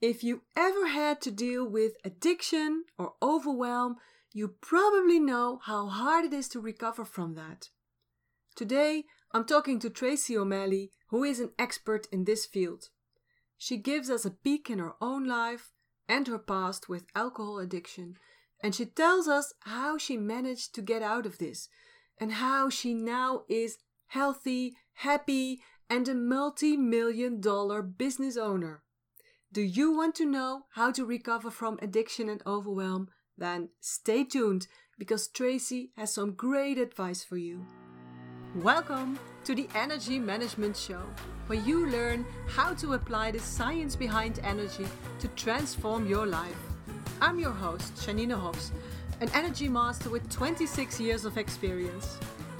If you ever had to deal with addiction or overwhelm, you probably know how hard it is to recover from that. Today, I'm talking to Tracy O'Malley, who is an expert in this field. She gives us a peek in her own life and her past with alcohol addiction, and she tells us how she managed to get out of this and how she now is healthy, happy, and a multi million dollar business owner. Do you want to know how to recover from addiction and overwhelm? Then stay tuned because Tracy has some great advice for you. Welcome to the Energy Management Show, where you learn how to apply the science behind energy to transform your life. I'm your host, Janine Hofs, an energy master with 26 years of experience.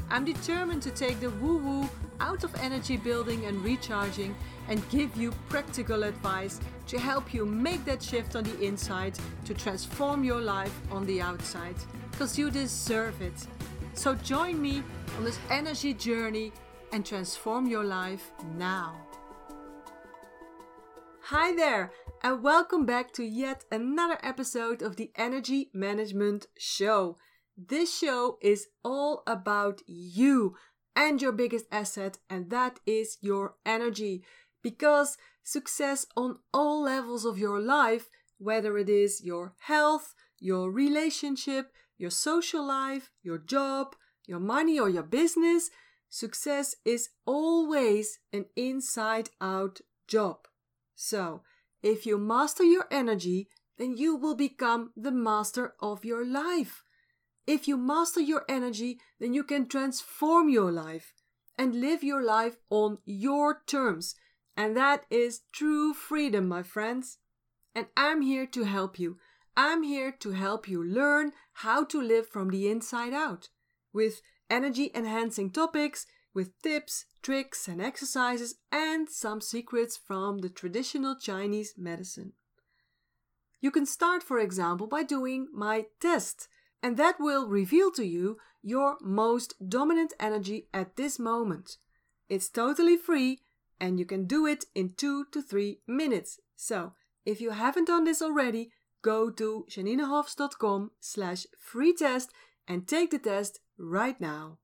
I'm determined to take the woo woo out of energy building and recharging and give you practical advice to help you make that shift on the inside to transform your life on the outside. Because you deserve it. So join me on this energy journey and transform your life now. Hi there, and welcome back to yet another episode of the Energy Management Show. This show is all about you and your biggest asset, and that is your energy. Because success on all levels of your life, whether it is your health, your relationship, your social life, your job, your money, or your business, success is always an inside out job. So, if you master your energy, then you will become the master of your life. If you master your energy, then you can transform your life and live your life on your terms. And that is true freedom, my friends. And I'm here to help you. I'm here to help you learn how to live from the inside out with energy enhancing topics, with tips, tricks, and exercises, and some secrets from the traditional Chinese medicine. You can start, for example, by doing my test and that will reveal to you your most dominant energy at this moment. It's totally free and you can do it in two to three minutes. So, if you haven't done this already, go to janinehofs.com slash free test and take the test right now.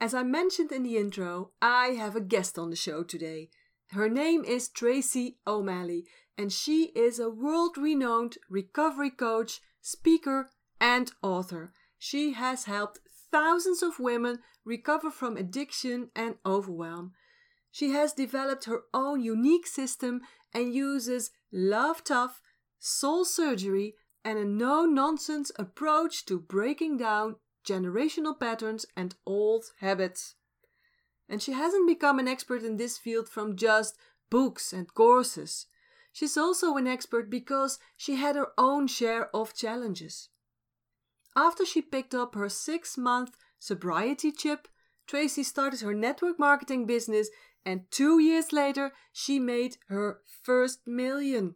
As I mentioned in the intro, I have a guest on the show today. Her name is Tracy O'Malley, and she is a world renowned recovery coach, speaker, and author. She has helped thousands of women recover from addiction and overwhelm. She has developed her own unique system and uses love tough, soul surgery, and a no nonsense approach to breaking down generational patterns and old habits. And she hasn't become an expert in this field from just books and courses. She's also an expert because she had her own share of challenges. After she picked up her six month sobriety chip, Tracy started her network marketing business, and two years later, she made her first million.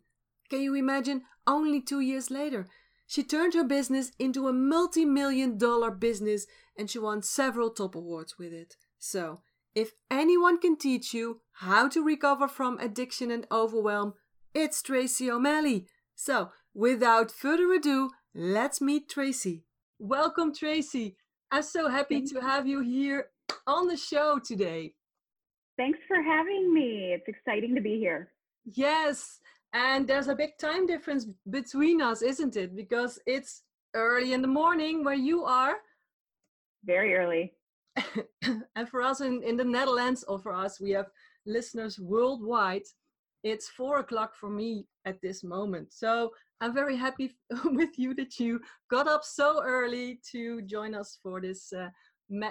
Can you imagine? Only two years later. She turned her business into a multi million dollar business and she won several top awards with it. So, if anyone can teach you how to recover from addiction and overwhelm, it's Tracy O'Malley. So, without further ado, let's meet Tracy. Welcome, Tracy. I'm so happy to have you here on the show today. Thanks for having me. It's exciting to be here. Yes, and there's a big time difference between us, isn't it? Because it's early in the morning where you are. Very early. and for us in, in the Netherlands, or for us, we have listeners worldwide. It's four o'clock for me at this moment. So I'm very happy with you that you got up so early to join us for this uh,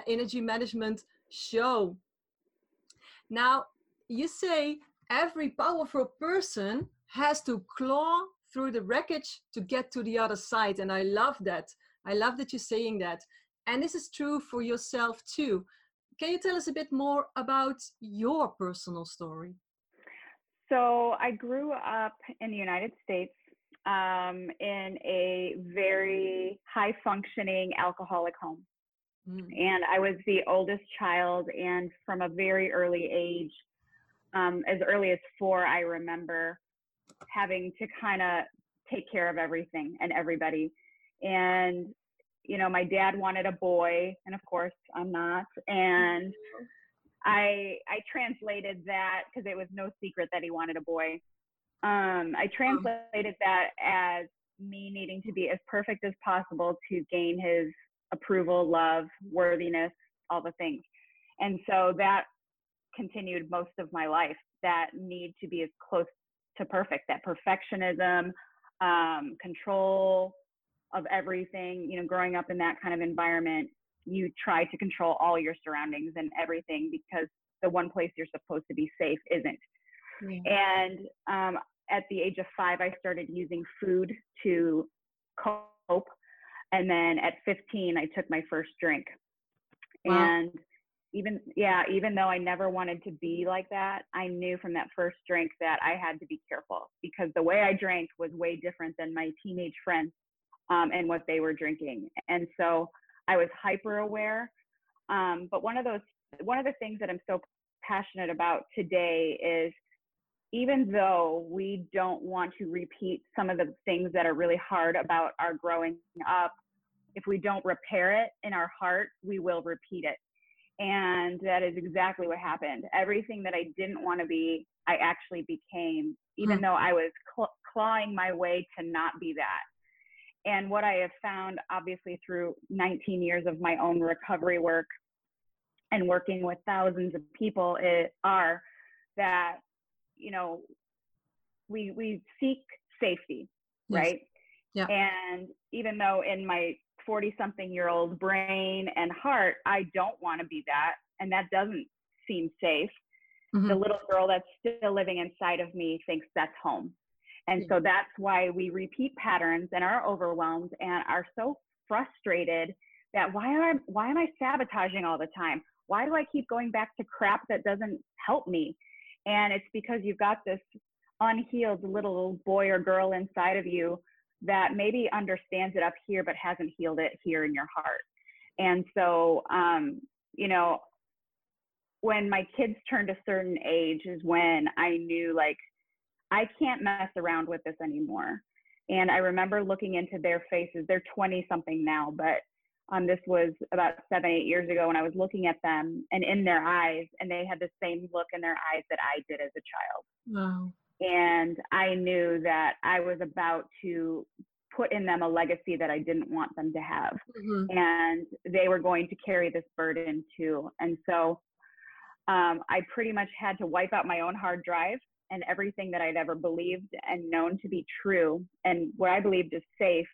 energy management show. Now, you say every powerful person has to claw through the wreckage to get to the other side. And I love that. I love that you're saying that. And this is true for yourself too. Can you tell us a bit more about your personal story? So, I grew up in the United States um, in a very high functioning alcoholic home. Mm. And I was the oldest child, and from a very early age, um, as early as four, I remember having to kind of take care of everything and everybody. And, you know, my dad wanted a boy, and of course I'm not. And I I translated that because it was no secret that he wanted a boy. Um, I translated that as me needing to be as perfect as possible to gain his approval, love, worthiness, all the things. And so that continued most of my life. That need to be as close to perfect, that perfectionism, um, control of everything. You know, growing up in that kind of environment, you try to control all your surroundings and everything because the one place you're supposed to be safe isn't. Yeah. And um, at the age of five, I started using food to cope. And then at 15, I took my first drink. Wow. And even, yeah, even though I never wanted to be like that, I knew from that first drink that I had to be careful because the way I drank was way different than my teenage friends um, and what they were drinking. And so I was hyper aware. Um, but one of those, one of the things that I'm so passionate about today is even though we don't want to repeat some of the things that are really hard about our growing up, if we don't repair it in our heart, we will repeat it. And that is exactly what happened. Everything that I didn't want to be, I actually became, even mm-hmm. though I was cl- clawing my way to not be that. And what I have found, obviously, through 19 years of my own recovery work and working with thousands of people, it, are that you know, we we seek safety, yes. right? Yeah. And even though in my 40 something year old brain and heart, I don't want to be that, and that doesn't seem safe. Mm-hmm. The little girl that's still living inside of me thinks that's home. And so that's why we repeat patterns and are overwhelmed and are so frustrated that why am I why am I sabotaging all the time? Why do I keep going back to crap that doesn't help me? And it's because you've got this unhealed little boy or girl inside of you that maybe understands it up here, but hasn't healed it here in your heart. And so, um, you know, when my kids turned a certain age is when I knew like I can't mess around with this anymore. And I remember looking into their faces. They're 20 something now, but um, this was about seven, eight years ago when I was looking at them and in their eyes, and they had the same look in their eyes that I did as a child. Wow. And I knew that I was about to put in them a legacy that I didn't want them to have. Mm-hmm. And they were going to carry this burden too. And so um, I pretty much had to wipe out my own hard drive and everything that I'd ever believed and known to be true and what I believed is safe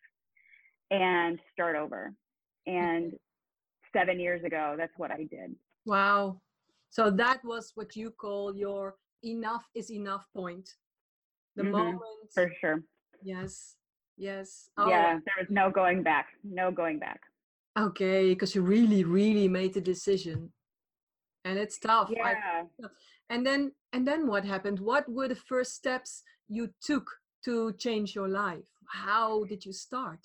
and start over. And seven years ago, that's what I did. Wow. So that was what you call your enough is enough point. The mm-hmm. moment. For sure. Yes. Yes. Oh. Yeah, there was no going back. No going back. Okay, because you really, really made the decision. And it's tough. Yeah. I, and then and then what happened? What were the first steps you took to change your life? How did you start?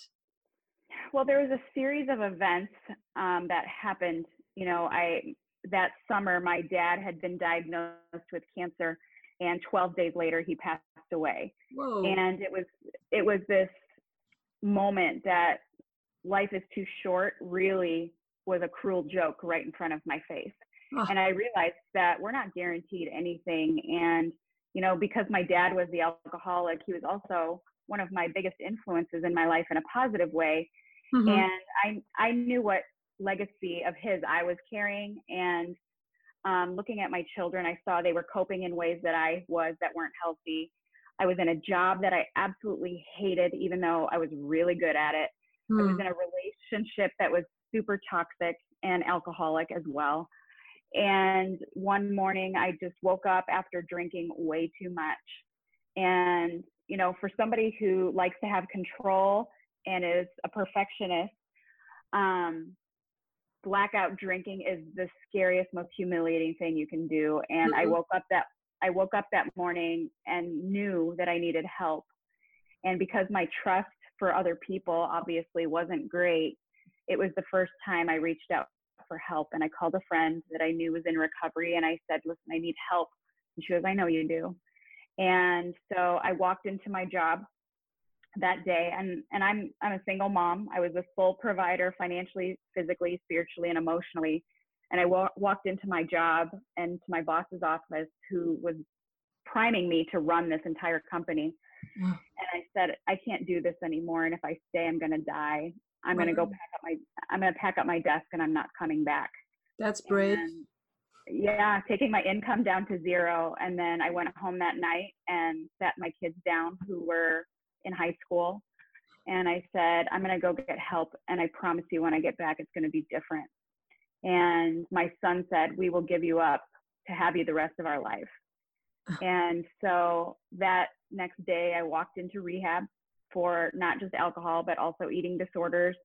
well, there was a series of events um, that happened. You know, I that summer my dad had been diagnosed with cancer, and 12 days later he passed away. Whoa. And it was it was this moment that life is too short really was a cruel joke right in front of my face. Oh. And I realized that we're not guaranteed anything. And, you know, because my dad was the alcoholic, he was also one of my biggest influences in my life in a positive way. Mm-hmm. And I, I knew what legacy of his I was carrying. And um, looking at my children, I saw they were coping in ways that I was that weren't healthy. I was in a job that I absolutely hated, even though I was really good at it. Mm. I was hmm. in a relationship that was super toxic and alcoholic as well. And one morning, I just woke up after drinking way too much. And, you know, for somebody who likes to have control and is a perfectionist, um, blackout drinking is the scariest, most humiliating thing you can do. And mm-hmm. I woke up that I woke up that morning and knew that I needed help. And because my trust for other people obviously wasn't great, it was the first time I reached out for help. And I called a friend that I knew was in recovery and I said, Listen, I need help. And she goes, I know you do. And so I walked into my job that day and and I'm I'm a single mom. I was a sole provider financially, physically, spiritually and emotionally. And I wa- walked into my job and to my boss's office who was priming me to run this entire company. And I said, I can't do this anymore and if I stay I'm going to die. I'm going to go pack up my I'm going to pack up my desk and I'm not coming back. That's brave. Yeah, taking my income down to zero. And then I went home that night and sat my kids down who were in high school. And I said, I'm going to go get help. And I promise you, when I get back, it's going to be different. And my son said, We will give you up to have you the rest of our life. and so that next day, I walked into rehab for not just alcohol, but also eating disorders.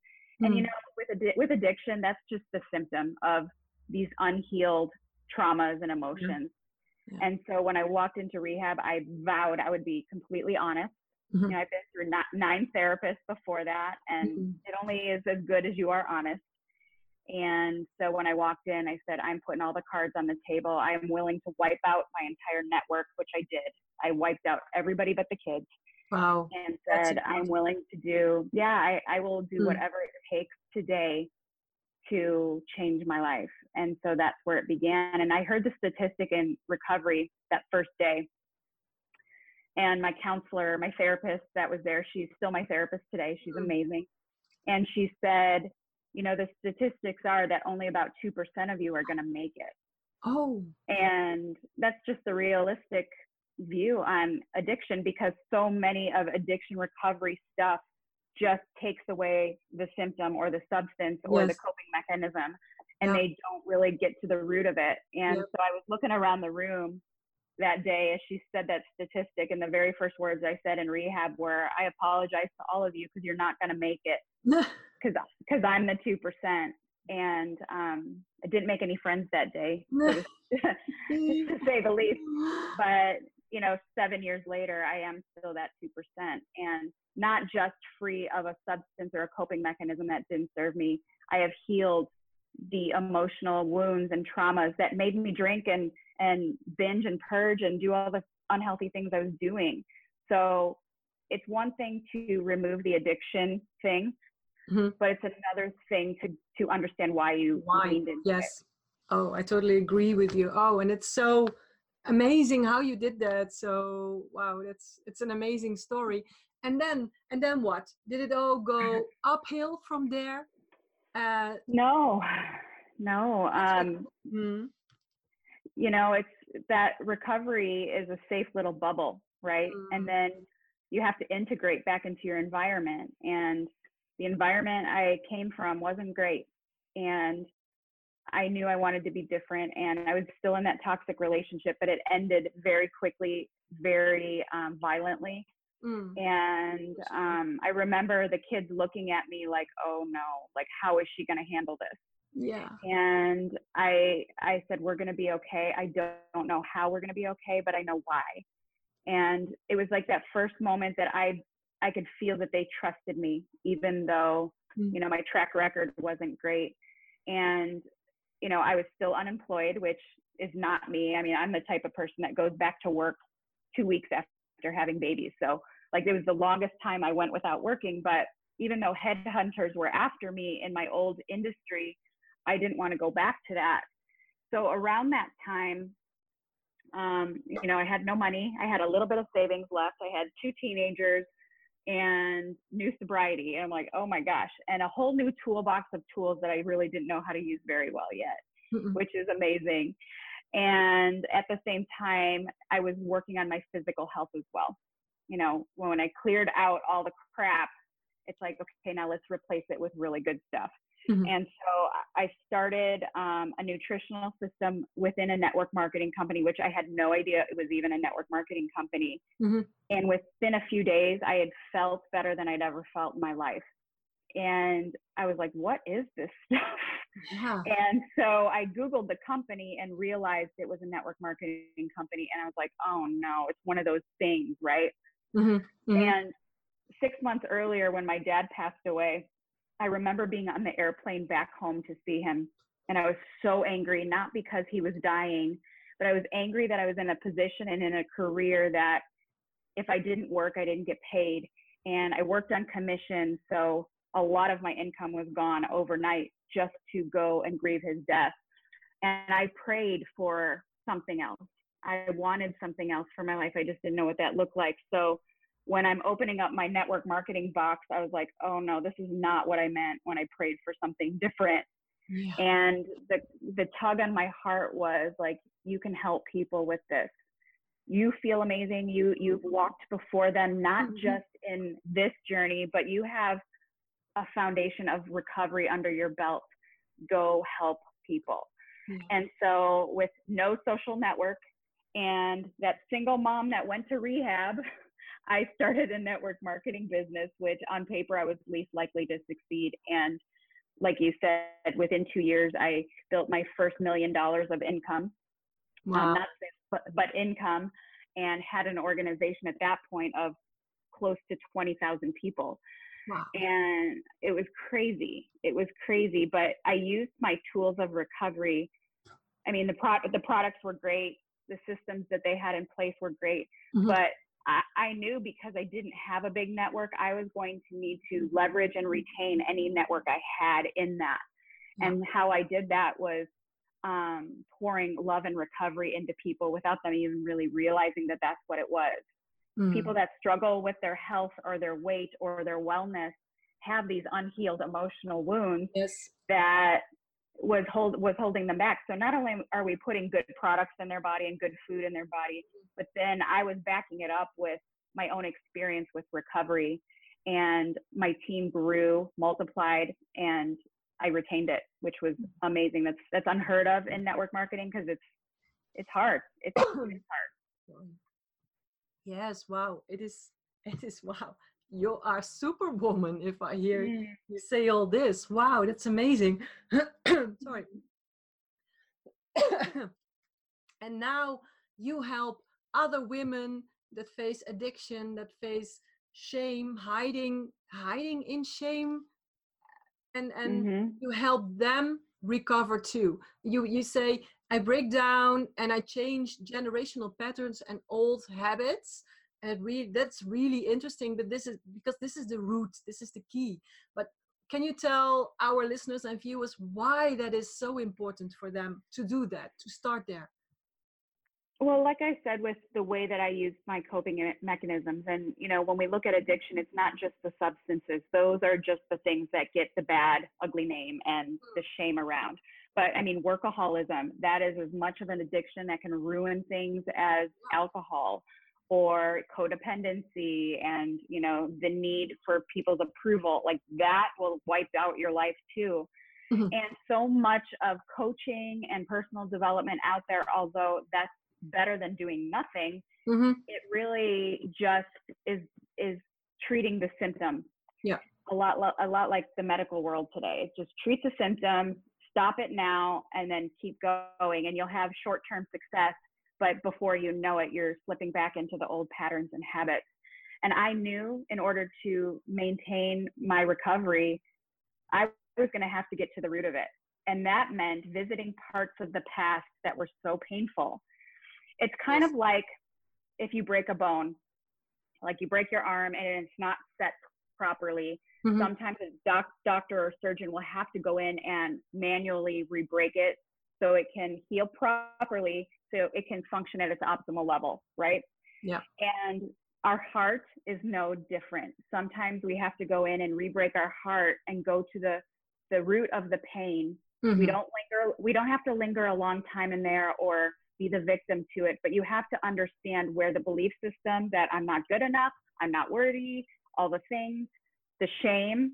Mm. And you hmm. know, with, with addiction, that's just the symptom of these unhealed traumas and emotions. Yeah. And so when I walked into rehab, I vowed I would be completely honest. Mm-hmm. You know, I've been through nine therapists before that, and mm-hmm. it only is as good as you are honest. And so when I walked in, I said, I'm putting all the cards on the table. I am willing to wipe out my entire network, which I did. I wiped out everybody but the kids. Wow. And said, I'm willing to do, yeah, I, I will do mm-hmm. whatever it takes today to change my life. And so that's where it began. And I heard the statistic in recovery that first day. And my counselor, my therapist that was there, she's still my therapist today. She's mm. amazing. And she said, you know, the statistics are that only about 2% of you are going to make it. Oh. And that's just the realistic view on addiction because so many of addiction recovery stuff just takes away the symptom or the substance or yes. the coping mechanism and they don't really get to the root of it. And so I was looking around the room that day as she said that statistic and the very first words I said in rehab were I apologize to all of you because you're not going to make it because I'm the 2% and um, I didn't make any friends that day to say the least but you know 7 years later I am still that 2% and not just free of a substance or a coping mechanism that didn't serve me. I have healed the emotional wounds and traumas that made me drink and and binge and purge and do all the unhealthy things I was doing. So it's one thing to remove the addiction thing, mm-hmm. but it's another thing to to understand why you why into yes. It. Oh, I totally agree with you. Oh, and it's so amazing how you did that. So wow, that's it's an amazing story and then and then what did it all go uphill from there uh, no no um, mm-hmm. you know it's that recovery is a safe little bubble right mm-hmm. and then you have to integrate back into your environment and the environment i came from wasn't great and i knew i wanted to be different and i was still in that toxic relationship but it ended very quickly very um, violently Mm. And um, I remember the kids looking at me like, "Oh no! Like, how is she going to handle this?" Yeah. And I I said, "We're going to be okay. I don't know how we're going to be okay, but I know why." And it was like that first moment that I I could feel that they trusted me, even though mm. you know my track record wasn't great, and you know I was still unemployed, which is not me. I mean, I'm the type of person that goes back to work two weeks after after having babies. So like it was the longest time I went without working. But even though headhunters were after me in my old industry, I didn't want to go back to that. So around that time, um, you know, I had no money. I had a little bit of savings left. I had two teenagers and new sobriety. And I'm like, oh my gosh, and a whole new toolbox of tools that I really didn't know how to use very well yet, mm which is amazing. And at the same time, I was working on my physical health as well. You know, when I cleared out all the crap, it's like, okay, now let's replace it with really good stuff. Mm-hmm. And so I started um, a nutritional system within a network marketing company, which I had no idea it was even a network marketing company. Mm-hmm. And within a few days, I had felt better than I'd ever felt in my life. And I was like, what is this stuff? Yeah. And so I Googled the company and realized it was a network marketing company. And I was like, oh no, it's one of those things, right? Mm-hmm. Mm-hmm. And six months earlier, when my dad passed away, I remember being on the airplane back home to see him. And I was so angry, not because he was dying, but I was angry that I was in a position and in a career that if I didn't work, I didn't get paid. And I worked on commission. So a lot of my income was gone overnight just to go and grieve his death. And I prayed for something else. I wanted something else for my life. I just didn't know what that looked like. So when I'm opening up my network marketing box, I was like, oh no, this is not what I meant when I prayed for something different. Yeah. And the the tug on my heart was like, you can help people with this. You feel amazing. You you've walked before them, not mm-hmm. just in this journey, but you have a foundation of recovery under your belt. Go help people. Mm-hmm. And so with no social network and that single mom that went to rehab I started a network marketing business, which on paper I was least likely to succeed. And like you said, within two years, I built my first million dollars of income. Um, wow. Um, not but, but income, and had an organization at that point of close to 20,000 people. Wow. And it was crazy. It was crazy, but I used my tools of recovery. I mean, the pro- the products were great. The systems that they had in place were great, mm-hmm. but I, I knew because I didn't have a big network, I was going to need to leverage and retain any network I had in that. Yeah. And how I did that was um, pouring love and recovery into people without them even really realizing that that's what it was. Mm. People that struggle with their health or their weight or their wellness have these unhealed emotional wounds yes. that was hold was holding them back. So not only are we putting good products in their body and good food in their body, but then I was backing it up with my own experience with recovery and my team grew, multiplied, and I retained it, which was amazing. That's that's unheard of in network marketing because it's it's hard. It's, it's hard. Yes, wow. It is it is wow you are superwoman if I hear mm. you say all this. Wow, that's amazing. Sorry. and now you help other women that face addiction, that face shame, hiding, hiding in shame, and and mm-hmm. you help them recover too. You you say I break down and I change generational patterns and old habits and really that's really interesting but this is because this is the root this is the key. But can you tell our listeners and viewers why that is so important for them to do that to start there? Well like i said with the way that i use my coping mechanisms and you know when we look at addiction it's not just the substances. Those are just the things that get the bad ugly name and the hmm. shame around but i mean workaholism that is as much of an addiction that can ruin things as alcohol or codependency and you know the need for people's approval like that will wipe out your life too mm-hmm. and so much of coaching and personal development out there although that's better than doing nothing mm-hmm. it really just is is treating the symptom yeah a lot a lot like the medical world today it just treats the symptom stop it now and then keep going and you'll have short-term success but before you know it, you're slipping back into the old patterns and habits. And I knew in order to maintain my recovery, I was going to have to get to the root of it. And that meant visiting parts of the past that were so painful. It's kind yes. of like if you break a bone, like you break your arm and it's not set properly. Mm-hmm. Sometimes a doc, doctor or surgeon will have to go in and manually re-break it so it can heal properly so it can function at its optimal level, right? Yeah. And our heart is no different. Sometimes we have to go in and re-break our heart and go to the the root of the pain. Mm-hmm. We don't linger we don't have to linger a long time in there or be the victim to it, but you have to understand where the belief system that I'm not good enough, I'm not worthy, all the things, the shame,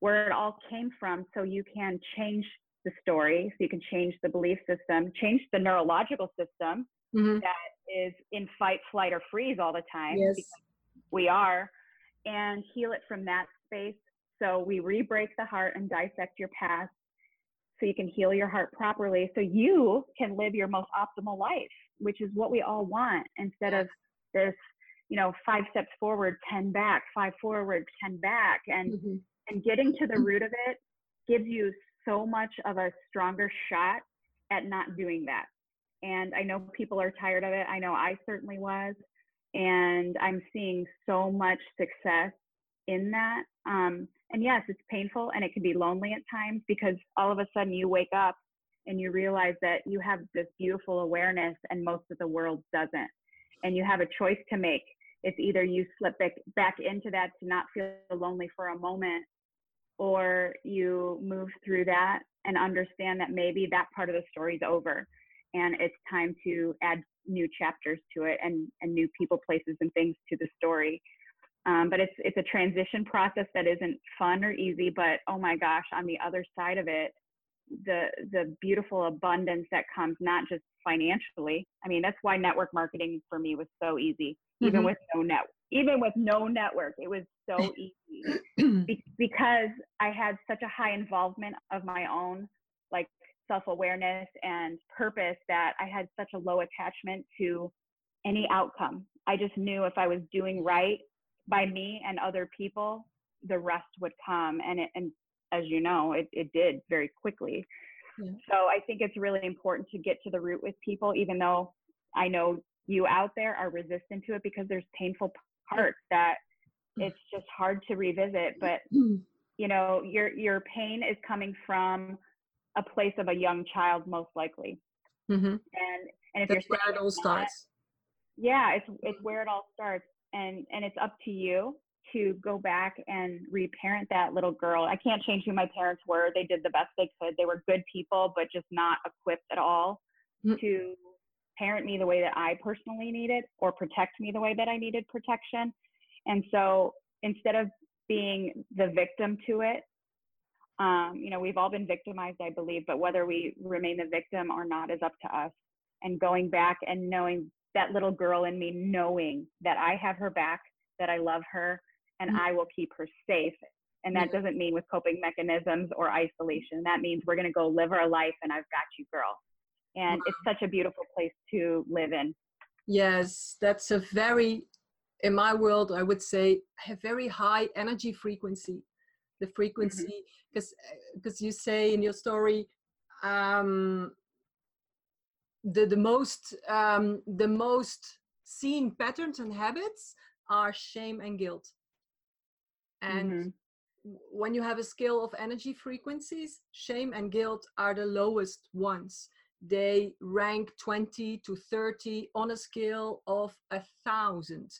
where it all came from so you can change the story so you can change the belief system change the neurological system mm-hmm. that is in fight flight or freeze all the time yes. we are and heal it from that space so we re-break the heart and dissect your past so you can heal your heart properly so you can live your most optimal life which is what we all want instead of this you know five steps forward 10 back five forward 10 back and mm-hmm. and getting to the mm-hmm. root of it gives you so much of a stronger shot at not doing that. And I know people are tired of it. I know I certainly was. And I'm seeing so much success in that. Um, and yes, it's painful and it can be lonely at times because all of a sudden you wake up and you realize that you have this beautiful awareness and most of the world doesn't. And you have a choice to make. It's either you slip back, back into that to not feel lonely for a moment, or you move through that and understand that maybe that part of the story is over and it's time to add new chapters to it and, and new people, places, and things to the story. Um, but it's it's a transition process that isn't fun or easy. But oh my gosh, on the other side of it, the the beautiful abundance that comes not just financially. I mean, that's why network marketing for me was so easy, mm-hmm. even with no net, even with no network, it was so easy Be- because I had such a high involvement of my own, like self awareness and purpose that I had such a low attachment to any outcome. I just knew if I was doing right by me and other people, the rest would come. And it, and as you know, it, it did very quickly. Yeah. So I think it's really important to get to the root with people, even though I know you out there are resistant to it because there's painful parts that mm. it's just hard to revisit. But mm. you know, your your pain is coming from a place of a young child, most likely. Mm-hmm. And and if That's you're where it all starts. yeah, it's it's where it all starts, and and it's up to you to go back and reparent that little girl. I can't change who my parents were. They did the best they could. They were good people, but just not equipped at all mm-hmm. to parent me the way that I personally needed or protect me the way that I needed protection. And so instead of being the victim to it, um, you know, we've all been victimized, I believe, but whether we remain the victim or not is up to us. And going back and knowing that little girl in me, knowing that I have her back, that I love her, and mm-hmm. I will keep her safe. And that doesn't mean with coping mechanisms or isolation. That means we're going to go live our life and I've got you, girl. And it's such a beautiful place to live in. Yes, that's a very, in my world, I would say, a very high energy frequency. The frequency, because mm-hmm. because you say in your story, um, the the most um, the most seen patterns and habits are shame and guilt and mm-hmm. when you have a scale of energy frequencies, shame and guilt are the lowest ones. They rank 20 to 30 on a scale of a thousand.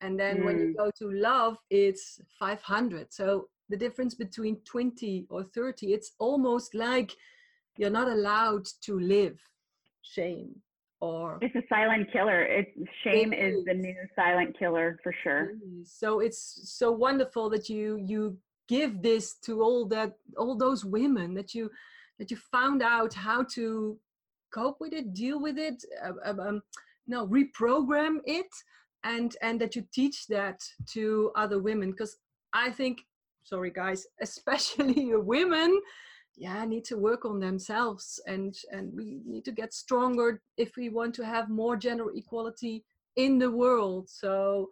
And then mm. when you mm. go to love, it's 500. So the difference between 20 or 30, it's almost like you're not allowed to live shame or it's a silent killer it's shame it is. is. the new silent killer for sure so it's so wonderful that you you give this to all that all those women that you that you found out how to cope with it deal with it uh, um, no reprogram it and and that you teach that to other women because i think sorry guys especially women yeah need to work on themselves and and we need to get stronger if we want to have more gender equality in the world. So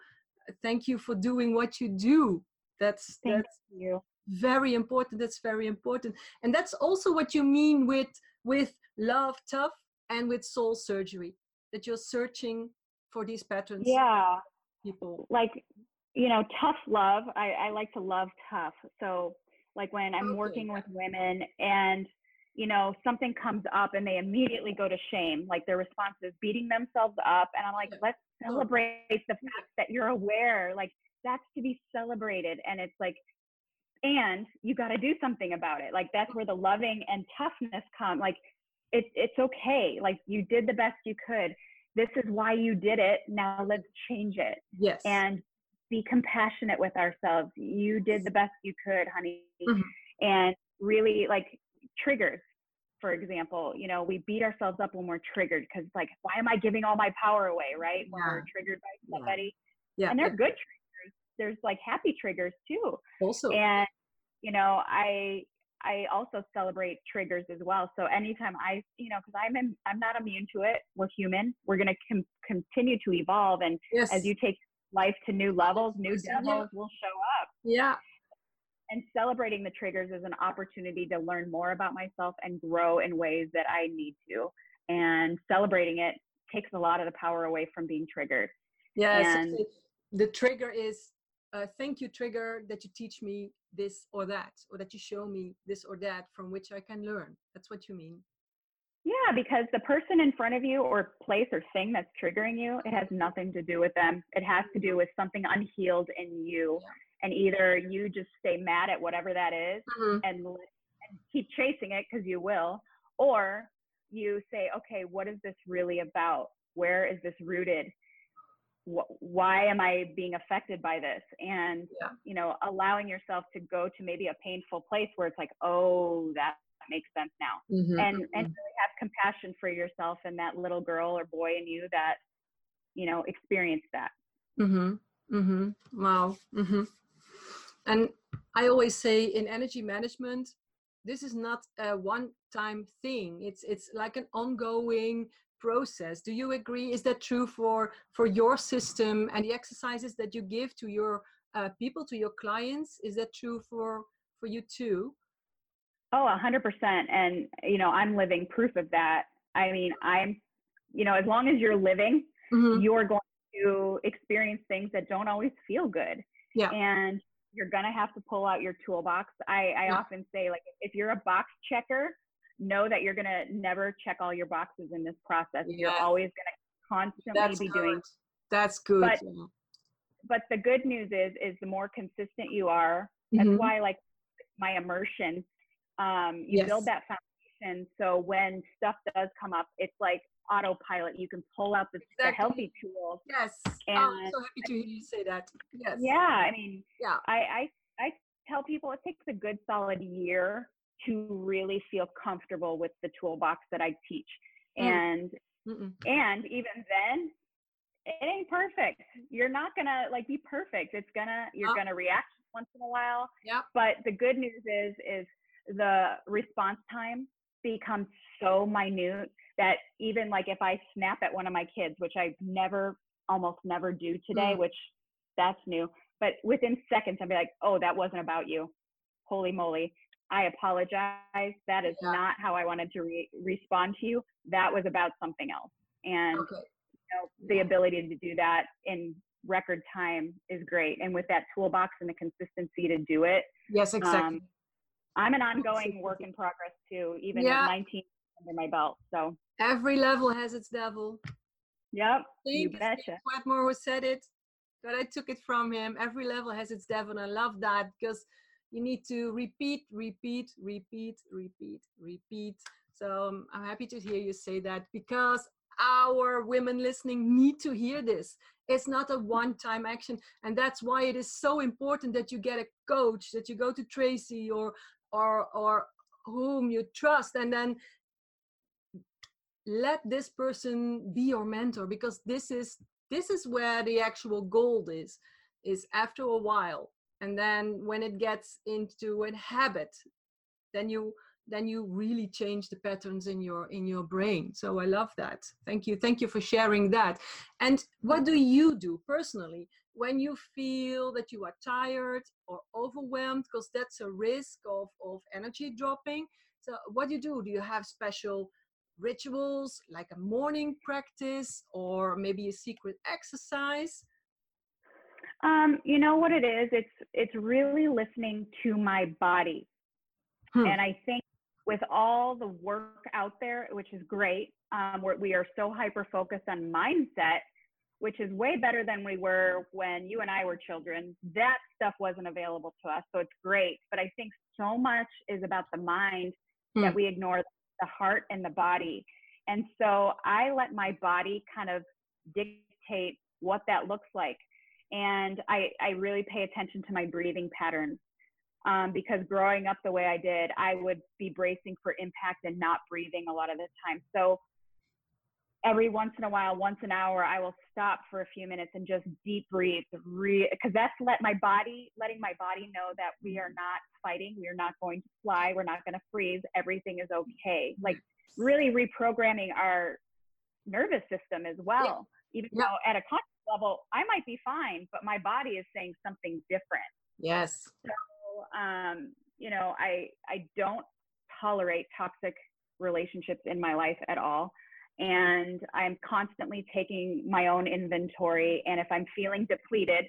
thank you for doing what you do. That's thank that's you. very important that's very important. And that's also what you mean with with love tough and with soul surgery that you're searching for these patterns yeah. people. Like you know tough love i, I like to love tough. So like when i'm okay. working with women and you know something comes up and they immediately go to shame like their response is beating themselves up and i'm like let's oh. celebrate the fact that you're aware like that's to be celebrated and it's like and you got to do something about it like that's oh. where the loving and toughness come like it's it's okay like you did the best you could this is why you did it now let's change it yes and be compassionate with ourselves. You did the best you could, honey. Mm-hmm. And really like triggers, for example, you know, we beat ourselves up when we're triggered because like, why am I giving all my power away, right? When yeah. we're triggered by somebody. Yeah. yeah. And they're good triggers. There's like happy triggers too. Also. And, you know, I I also celebrate triggers as well. So anytime I, you know, because I'm in, I'm not immune to it. We're human. We're going to com- continue to evolve, and yes. as you take life to new levels, new devils will show up. Yeah. And celebrating the triggers is an opportunity to learn more about myself and grow in ways that I need to. and celebrating it takes a lot of the power away from being triggered. Yes, and, the trigger is uh, thank you trigger that you teach me this or that or that you show me this or that from which i can learn. That's what you mean. Yeah because the person in front of you or place or thing that's triggering you it has nothing to do with them. It has to do with something unhealed in you. Yeah. and either you just stay mad at whatever that is mm-hmm. and, and keep chasing it because you will or you say okay what is this really about? Where is this rooted why am I being affected by this? And, yeah. you know, allowing yourself to go to maybe a painful place where it's like, oh, that makes sense now. Mm-hmm. And, and mm-hmm. really have compassion for yourself and that little girl or boy in you that, you know, experienced that. Mm-hmm. Mm-hmm. Wow. Mm-hmm. And I always say in energy management, this is not a one-time thing. It's it's like an ongoing process do you agree? Is that true for for your system and the exercises that you give to your uh, people to your clients? Is that true for for you too? Oh 100% and you know i'm living proof of that. I mean i'm you know as long as you're living mm-hmm. you're going to experience things that don't always feel good. Yeah. And you're gonna have to pull out your toolbox. I i yeah. often say like if you're a box checker know that you're going to never check all your boxes in this process. You're always going to constantly That's be good. doing. That's good. But, but the good news is, is the more consistent you are. That's mm-hmm. why, like my immersion, um, you yes. build that foundation. So when stuff does come up, it's like autopilot. You can pull out the, exactly. the healthy tools. Yes. And, oh, I'm so happy to hear you say that. Yes. Yeah. I mean, yeah. I, I, I tell people it takes a good solid year to really feel comfortable with the toolbox that I teach. Mm. And Mm-mm. and even then, it ain't perfect. You're not gonna like be perfect. It's gonna you're oh. gonna react once in a while. Yeah. But the good news is is the response time becomes so minute that even like if I snap at one of my kids, which I never almost never do today, mm. which that's new. But within seconds, I'll be like, oh, that wasn't about you. Holy moly. I apologize. That is yeah. not how I wanted to re- respond to you. That was about something else. And okay. you know, the ability to do that in record time is great. And with that toolbox and the consistency to do it. Yes, exactly. Um, I'm an ongoing work in progress too, even yeah. at 19 under my belt. So every level has its devil. Yep. Thank you betcha. Wetmore said it, but I took it from him. Every level has its devil, and I love that because you need to repeat, repeat, repeat, repeat, repeat. So um, I'm happy to hear you say that because our women listening need to hear this. It's not a one time action. And that's why it is so important that you get a coach, that you go to Tracy or, or, or whom you trust, and then let this person be your mentor because this is this is where the actual gold is is after a while and then when it gets into a habit then you then you really change the patterns in your in your brain. So i love that. Thank you. Thank you for sharing that. And what do you do personally when you feel that you are tired or overwhelmed? Because that's a risk of of energy dropping. So what do you do? Do you have special rituals like a morning practice or maybe a secret exercise um, you know what it is? It's it's really listening to my body. Hmm. And I think with all the work out there, which is great, um, we are so hyper focused on mindset, which is way better than we were when you and I were children. That stuff wasn't available to us, so it's great. But I think so much is about the mind hmm. that we ignore the heart and the body. And so I let my body kind of dictate what that looks like. And I, I really pay attention to my breathing patterns um, because growing up the way I did, I would be bracing for impact and not breathing a lot of the time. So every once in a while, once an hour, I will stop for a few minutes and just deep breathe, because that's let my body, letting my body know that we are not fighting, we are not going to fly, we're not going to freeze, everything is okay. Like really reprogramming our nervous system as well, yeah. even yeah. though at a conscious level, I might be fine, but my body is saying something different. Yes. So, um, you know, I I don't tolerate toxic relationships in my life at all. and I'm constantly taking my own inventory. And if I'm feeling depleted,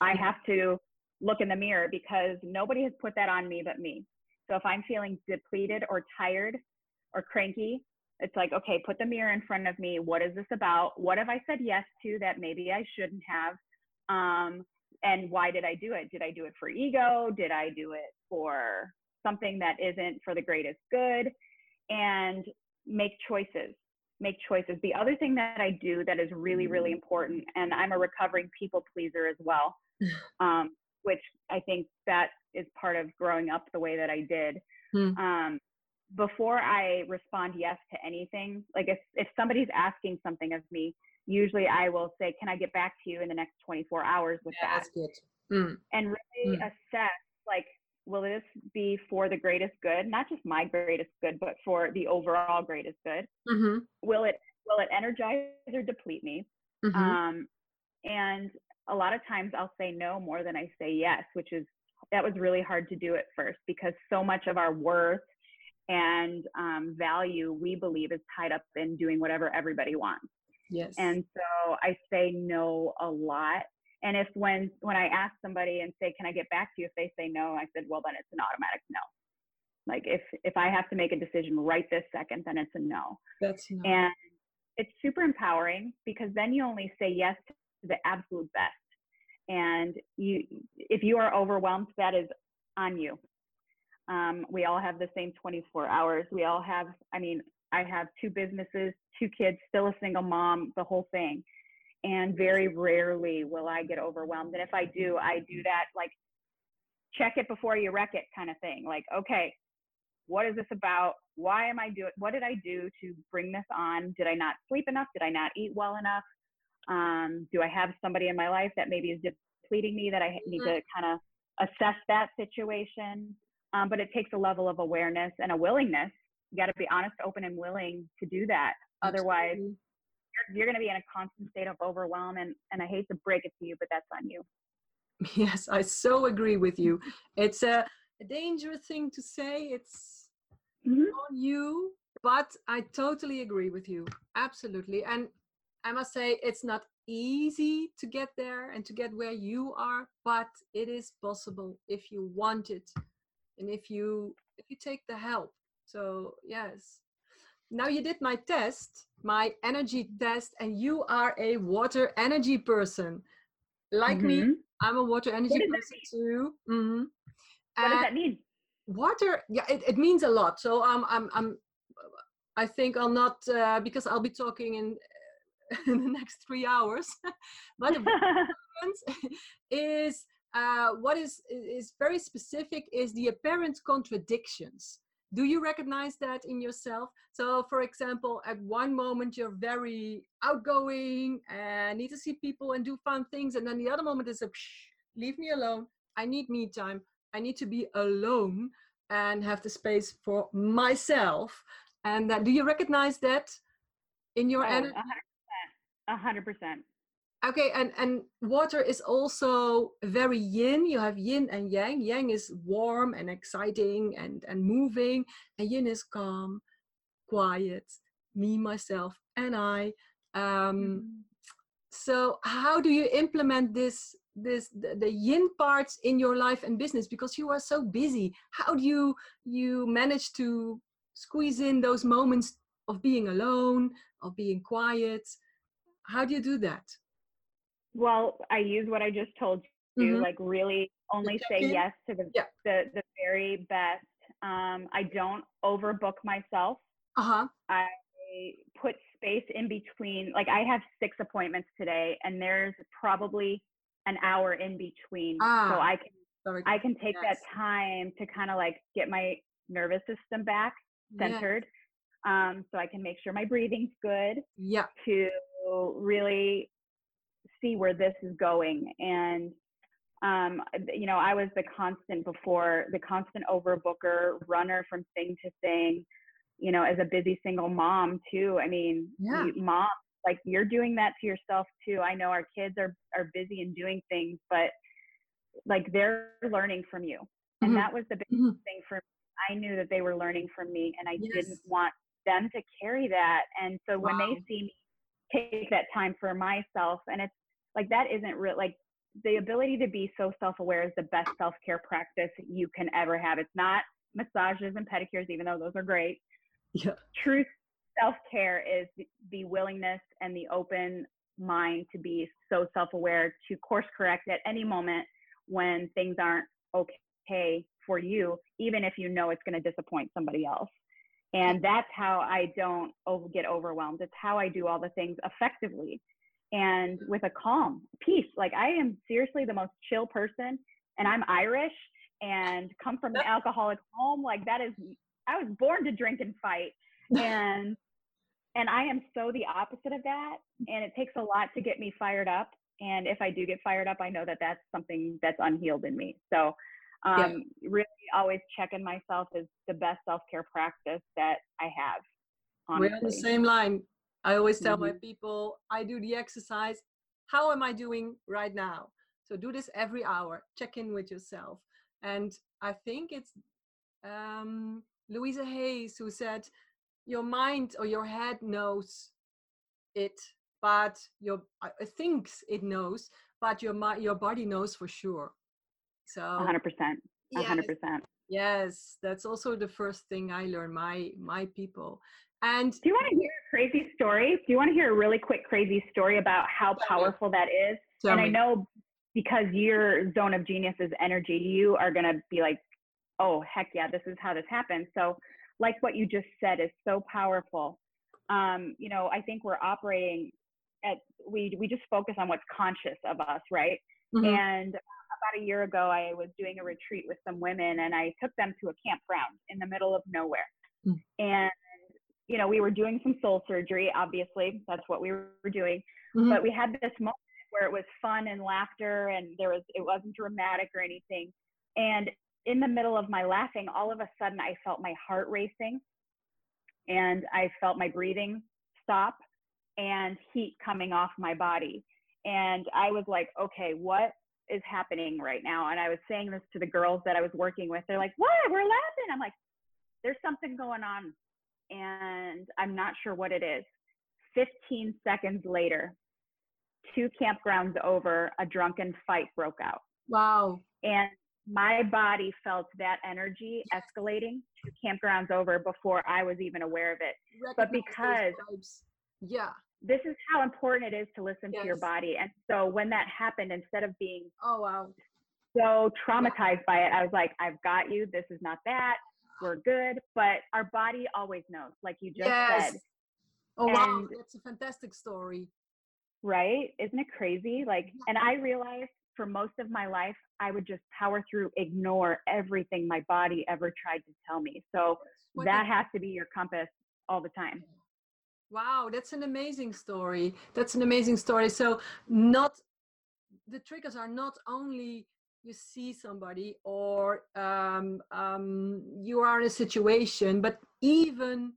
I have to look in the mirror because nobody has put that on me but me. So if I'm feeling depleted or tired or cranky, it's like, okay, put the mirror in front of me. What is this about? What have I said yes to that maybe I shouldn't have? Um, and why did I do it? Did I do it for ego? Did I do it for something that isn't for the greatest good? And make choices. Make choices. The other thing that I do that is really, really important, and I'm a recovering people pleaser as well, um, which I think that is part of growing up the way that I did. Hmm. Um, before I respond yes to anything, like if, if somebody's asking something of me, usually I will say, Can I get back to you in the next 24 hours with yeah, that? Mm. And really mm. assess, like, will this be for the greatest good? Not just my greatest good, but for the overall greatest good. Mm-hmm. Will it will it energize or deplete me? Mm-hmm. Um, and a lot of times I'll say no more than I say yes, which is that was really hard to do at first because so much of our worth and um, value we believe is tied up in doing whatever everybody wants. Yes. And so I say no a lot. And if when when I ask somebody and say, "Can I get back to you?" if they say no, I said, "Well, then it's an automatic no." Like if if I have to make a decision right this second, then it's a no. That's no. And it's super empowering because then you only say yes to the absolute best. And you, if you are overwhelmed, that is on you. Um, we all have the same 24 hours. We all have, I mean, I have two businesses, two kids, still a single mom, the whole thing. And very rarely will I get overwhelmed. And if I do, I do that like check it before you wreck it kind of thing. Like, okay, what is this about? Why am I doing? What did I do to bring this on? Did I not sleep enough? Did I not eat well enough? Um, do I have somebody in my life that maybe is depleting me that I need mm-hmm. to kind of assess that situation? Um, but it takes a level of awareness and a willingness you got to be honest, open, and willing to do that. Otherwise, you're, you're going to be in a constant state of overwhelm. And, and I hate to break it to you, but that's on you. Yes, I so agree with you. It's a, a dangerous thing to say. It's mm-hmm. on you, but I totally agree with you. Absolutely. And I must say, it's not easy to get there and to get where you are, but it is possible if you want it and if you if you take the help so, yes. Now you did my test, my energy test, and you are a water energy person. Like mm-hmm. me, I'm a water energy person too. Mm-hmm. What does that mean? Water, yeah, it, it means a lot. So um, I'm, I'm, I think I'll not uh, because I'll be talking in, in the next three hours. but the difference is uh, what is is very specific is the apparent contradictions. Do you recognize that in yourself? So for example at one moment you're very outgoing and need to see people and do fun things and then the other moment is a leave me alone. I need me time. I need to be alone and have the space for myself. And that, do you recognize that in your oh, energy? 100% 100% okay and and water is also very yin. You have yin and yang. Yang is warm and exciting and and moving and yin is calm quiet me myself and i. Um mm-hmm. so how do you implement this this the, the, yin parts in your life and business? Because you are so busy. How do you you manage to squeeze in those moments of being alone of being quiet? How do you do that well, I use what I just told you, mm-hmm. like really only say yes to the, yeah. the, the very best. Um, I don't overbook myself. Uh-huh. I put space in between. Like I have six appointments today and there's probably an hour in between. Ah, so I can sorry. I can take yes. that time to kind of like get my nervous system back centered. Um, so I can make sure my breathing's good. Yeah. To really see where this is going. And, um, you know, I was the constant before, the constant overbooker, runner from thing to thing, you know, as a busy single mom too. I mean, yeah. mom, like you're doing that to yourself too. I know our kids are, are busy and doing things, but like they're learning from you. And mm-hmm. that was the big mm-hmm. thing for me. I knew that they were learning from me and I yes. didn't want them to carry that. And so wow. when they see me take that time for myself, and it's like that isn't real, like the ability to be so self aware is the best self care practice you can ever have. It's not massages and pedicures, even though those are great. Yeah. True self care is the willingness and the open mind to be so self aware to course correct at any moment when things aren't okay for you, even if you know it's going to disappoint somebody else. And that's how I don't get overwhelmed. It's how I do all the things effectively and with a calm peace. Like I am seriously the most chill person and I'm Irish and come from an alcoholic home. Like that is, I was born to drink and fight. And, and I am so the opposite of that. And it takes a lot to get me fired up. And if I do get fired up, I know that that's something that's unhealed in me. So, um, yeah. really always checking myself is the best self-care practice that I have. Honestly. We're on the same line. I always tell mm-hmm. my people, I do the exercise. How am I doing right now? So do this every hour. Check in with yourself. And I think it's um, Louisa Hayes who said, your mind or your head knows it, but your uh, thinks it knows, but your your body knows for sure. So 100%. 100%. Yes, yes, that's also the first thing I learned. My my people. And do you want to hear a crazy story? Do you want to hear a really quick crazy story about how powerful that is? and me. I know because your zone of genius is energy, you are going to be like, oh, heck yeah, this is how this happens. So, like what you just said is so powerful. Um, you know, I think we're operating at, we, we just focus on what's conscious of us, right? Mm-hmm. And about a year ago, I was doing a retreat with some women and I took them to a campground in the middle of nowhere. Mm-hmm. And, you know, we were doing some soul surgery, obviously, that's what we were doing. Mm-hmm. But we had this moment where it was fun and laughter and there was it wasn't dramatic or anything and in the middle of my laughing all of a sudden i felt my heart racing and i felt my breathing stop and heat coming off my body and i was like okay what is happening right now and i was saying this to the girls that i was working with they're like what we're laughing i'm like there's something going on and i'm not sure what it is 15 seconds later two campgrounds over, a drunken fight broke out. Wow. And my body felt that energy escalating two campgrounds over before I was even aware of it. But because yeah, this is how important it is to listen yes. to your body. And so when that happened, instead of being oh wow so traumatized yeah. by it, I was like, I've got you. This is not that. We're good. But our body always knows, like you just yes. said. Oh and wow, that's a fantastic story right? Isn't it crazy? Like, mm-hmm. and I realized for most of my life, I would just power through, ignore everything my body ever tried to tell me. So what that has to be your compass all the time. Wow, that's an amazing story. That's an amazing story. So, not the triggers are not only you see somebody or um, um, you are in a situation, but even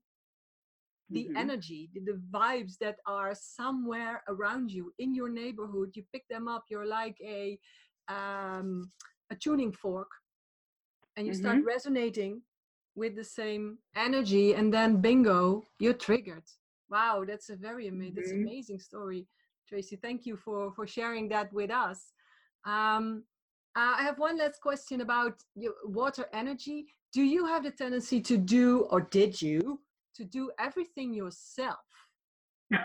the mm-hmm. energy the, the, vibes that are somewhere around you in your neighborhood you pick them up you're like a um, a tuning fork and you mm-hmm. start resonating with the same energy and then bingo you're triggered wow that's a very amazing mm-hmm. that's amazing story tracy thank you for for sharing that with us um, I have one last question about your water energy. Do you have the tendency to do, or did you, to do everything yourself.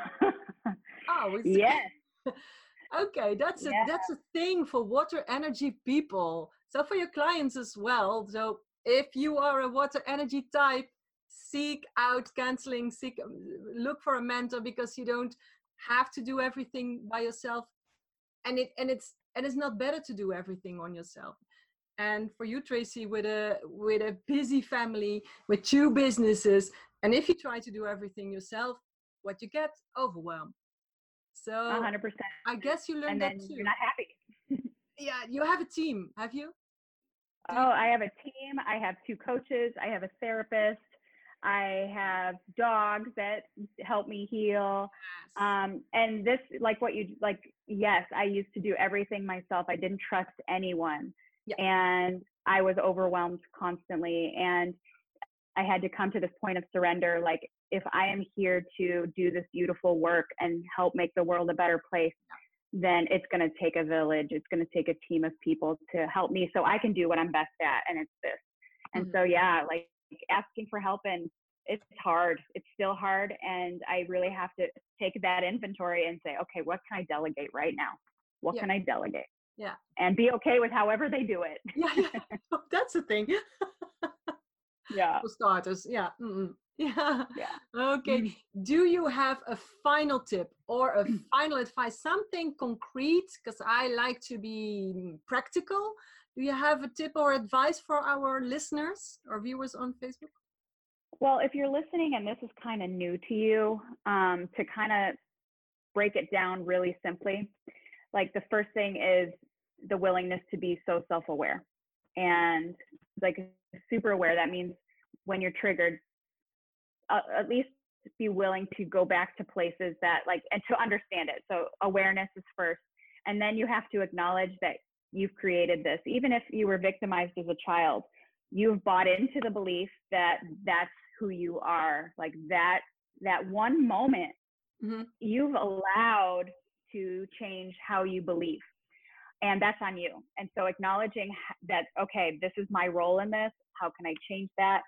oh, yes. okay, that's a that's a thing for water energy people. So for your clients as well. So if you are a water energy type, seek out counseling, seek um, look for a mentor because you don't have to do everything by yourself. And it and it's and it's not better to do everything on yourself and for you tracy with a with a busy family with two businesses and if you try to do everything yourself, what you get, overwhelmed So 100%. I guess you learned that too. You're not happy. yeah, you have a team, have you? Do oh, you- I have a team. I have two coaches. I have a therapist. I have dogs that help me heal. Yes. Um, and this, like what you like, yes, I used to do everything myself. I didn't trust anyone. Yeah. And I was overwhelmed constantly. And I had to come to this point of surrender. Like, if I am here to do this beautiful work and help make the world a better place, then it's going to take a village. It's going to take a team of people to help me so I can do what I'm best at. And it's this. And mm-hmm. so, yeah, like asking for help and it's hard. It's still hard. And I really have to take that inventory and say, okay, what can I delegate right now? What yeah. can I delegate? Yeah. And be okay with however they do it. yeah, yeah. That's the thing. yeah. For starters. Yeah. Mm-mm. Yeah. Yeah. Okay. Mm-hmm. Do you have a final tip or a final advice? Something concrete? Because I like to be practical. Do you have a tip or advice for our listeners or viewers on Facebook? Well, if you're listening and this is kind of new to you, um, to kind of break it down really simply, like the first thing is the willingness to be so self aware and like super aware. That means when you're triggered, uh, at least be willing to go back to places that like and to understand it so awareness is first and then you have to acknowledge that you've created this even if you were victimized as a child you've bought into the belief that that's who you are like that that one moment mm-hmm. you've allowed to change how you believe and that's on you and so acknowledging that okay this is my role in this how can i change that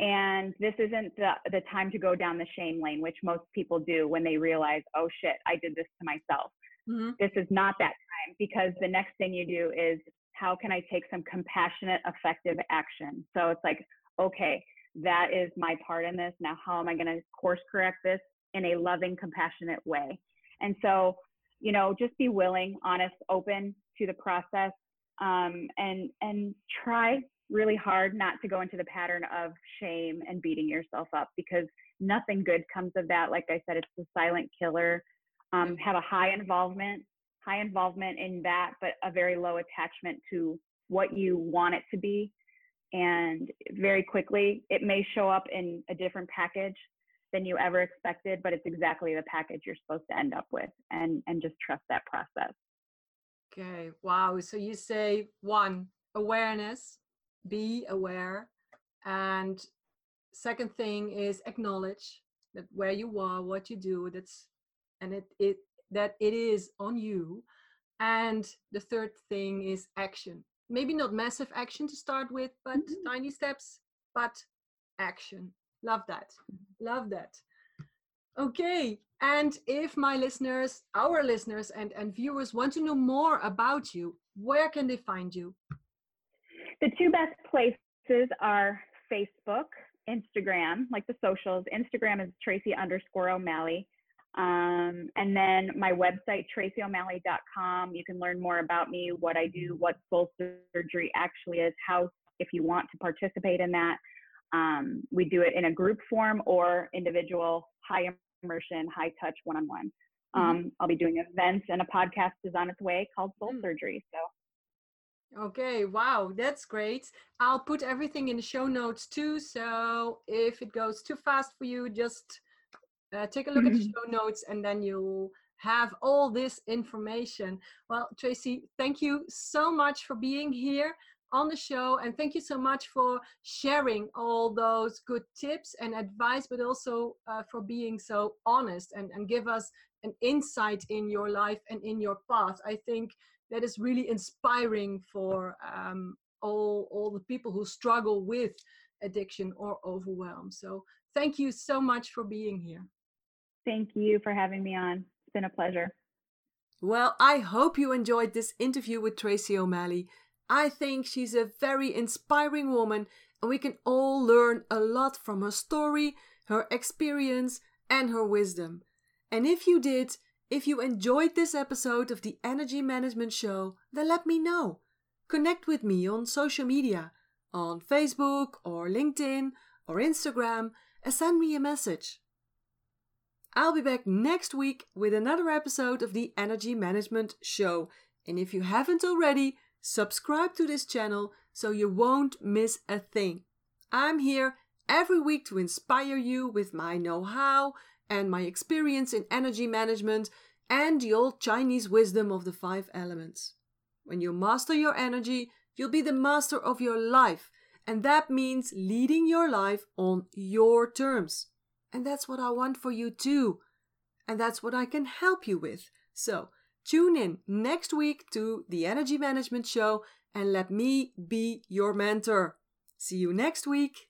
and this isn't the, the time to go down the shame lane, which most people do when they realize, oh shit, I did this to myself. Mm-hmm. This is not that time because the next thing you do is, how can I take some compassionate, effective action? So it's like, okay, that is my part in this. Now, how am I going to course correct this in a loving, compassionate way? And so, you know, just be willing, honest, open to the process, um, and and try really hard not to go into the pattern of shame and beating yourself up because nothing good comes of that. Like I said, it's the silent killer. Um, have a high involvement, high involvement in that, but a very low attachment to what you want it to be. And very quickly, it may show up in a different package than you ever expected, but it's exactly the package you're supposed to end up with. And and just trust that process. Okay. Wow. So you say one awareness be aware and second thing is acknowledge that where you are what you do that's and it it that it is on you and the third thing is action maybe not massive action to start with but mm-hmm. tiny steps but action love that love that okay and if my listeners our listeners and and viewers want to know more about you where can they find you the two best places are Facebook, Instagram, like the socials. Instagram is Tracy underscore O'Malley. Um, and then my website, tracyo'malley.com. You can learn more about me, what I do, what soul surgery actually is, how, if you want to participate in that. Um, we do it in a group form or individual, high immersion, high touch, one on one. I'll be doing events and a podcast is on its way called Soul mm. Surgery. So Okay, wow, that's great. I'll put everything in the show notes too. So if it goes too fast for you, just uh, take a look at the show notes and then you'll have all this information. Well, Tracy, thank you so much for being here on the show and thank you so much for sharing all those good tips and advice but also uh, for being so honest and, and give us an insight in your life and in your path i think that is really inspiring for um, all all the people who struggle with addiction or overwhelm. So thank you so much for being here. Thank you for having me on. It's been a pleasure. Well, I hope you enjoyed this interview with Tracy O'Malley. I think she's a very inspiring woman, and we can all learn a lot from her story, her experience, and her wisdom. And if you did, if you enjoyed this episode of the Energy Management Show, then let me know. Connect with me on social media, on Facebook or LinkedIn or Instagram, and send me a message. I'll be back next week with another episode of the Energy Management Show. And if you haven't already, subscribe to this channel so you won't miss a thing. I'm here every week to inspire you with my know how and my experience in energy management and the old Chinese wisdom of the five elements. When you master your energy, you'll be the master of your life And that means leading your life on your terms. And that's what I want for you too. And that's what I can help you with. So tune in next week to the Energy Management Show and let me be your mentor. See you next week.